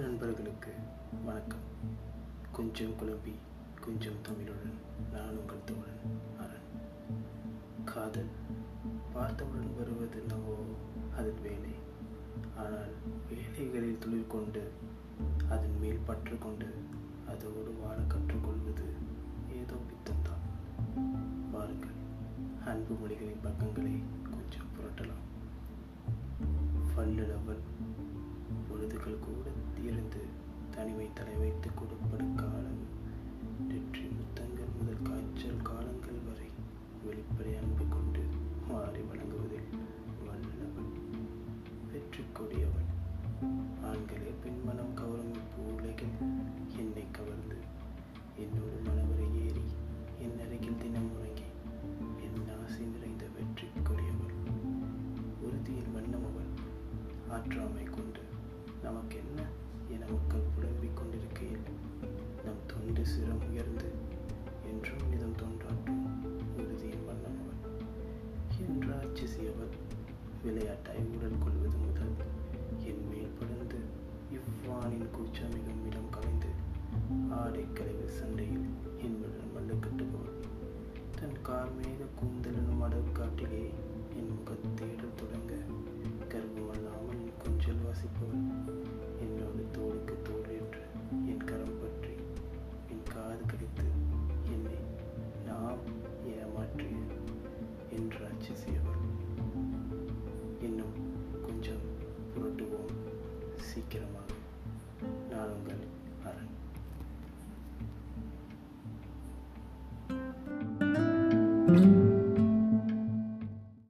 நண்பர்களுக்கு வணக்கம். கொஞ்சம் குழம்பி கொஞ்சம் தமிழுடன் நான் உங்கள் தோழன் அரண். காதல் பார்த்தவுடன் வருவது என்னவோ அதன் வேலை. ஆனால் வேலைகளில் தொழில் கொண்டு அதன் மேல் பற்று கொண்டு அதோடு வாழ கற்றுக்கொள்வது ஏதோ பித்தம்தான். வாருங்கள் அன்பு மொழிகளின் பக்கங்களை கொஞ்சம் புரட்டலாம். பல்லிடவல் பொழுதுகள் கூட இருந்து தனிமை தலை வைத்து கொடுப்பது காலம். நெற்றி முத்தங்கள் முதல் காய்ச்சல் காலங்கள் வரை வெளிப்படை அன்பு கொண்டு மாறி வழங்குவதில் வல்லவன் வெற்றி கொடியவன் ஆண்களே பெண் மனம் கவரும் உலகில் என்னை கவர்ந்து என்னோடு மனவரை ஏறி என் அருகில் தினம் உறங்கி என் ஆசை நிறைந்த வெற்றி கொடியவள் உறுதியின் வண்ணம் அவள் ஆற்றாமை கொண்டு நமக்கென்ன என மக்கள் புலம்பிக் கொண்டிருக்கையில் நம் தொண்டு சிரம் உயர்ந்து என்றும் நிதம் தோன்றாற்றும் உறுதியின் வண்ணம் அவன் என்றாட்சி செய்யவள் விளையாட்டாய் உடல் கொள்வது முதல் என் மேல் படர்ந்து இவ்வானின் கூச்சமிகும் இடம் கலைந்து ஆடை சண்டையில் நேசிப்பவன் என்னோடு தோளுக்கு தோல் என்று என் கரம் பற்றி என் காது கடித்து என்னை நாம் ஏமாற்றிய என் ராட்சசியவர். இன்னும் கொஞ்சம் புரட்டுவோம். சீக்கிரமாக நான் உங்கள் அரண்.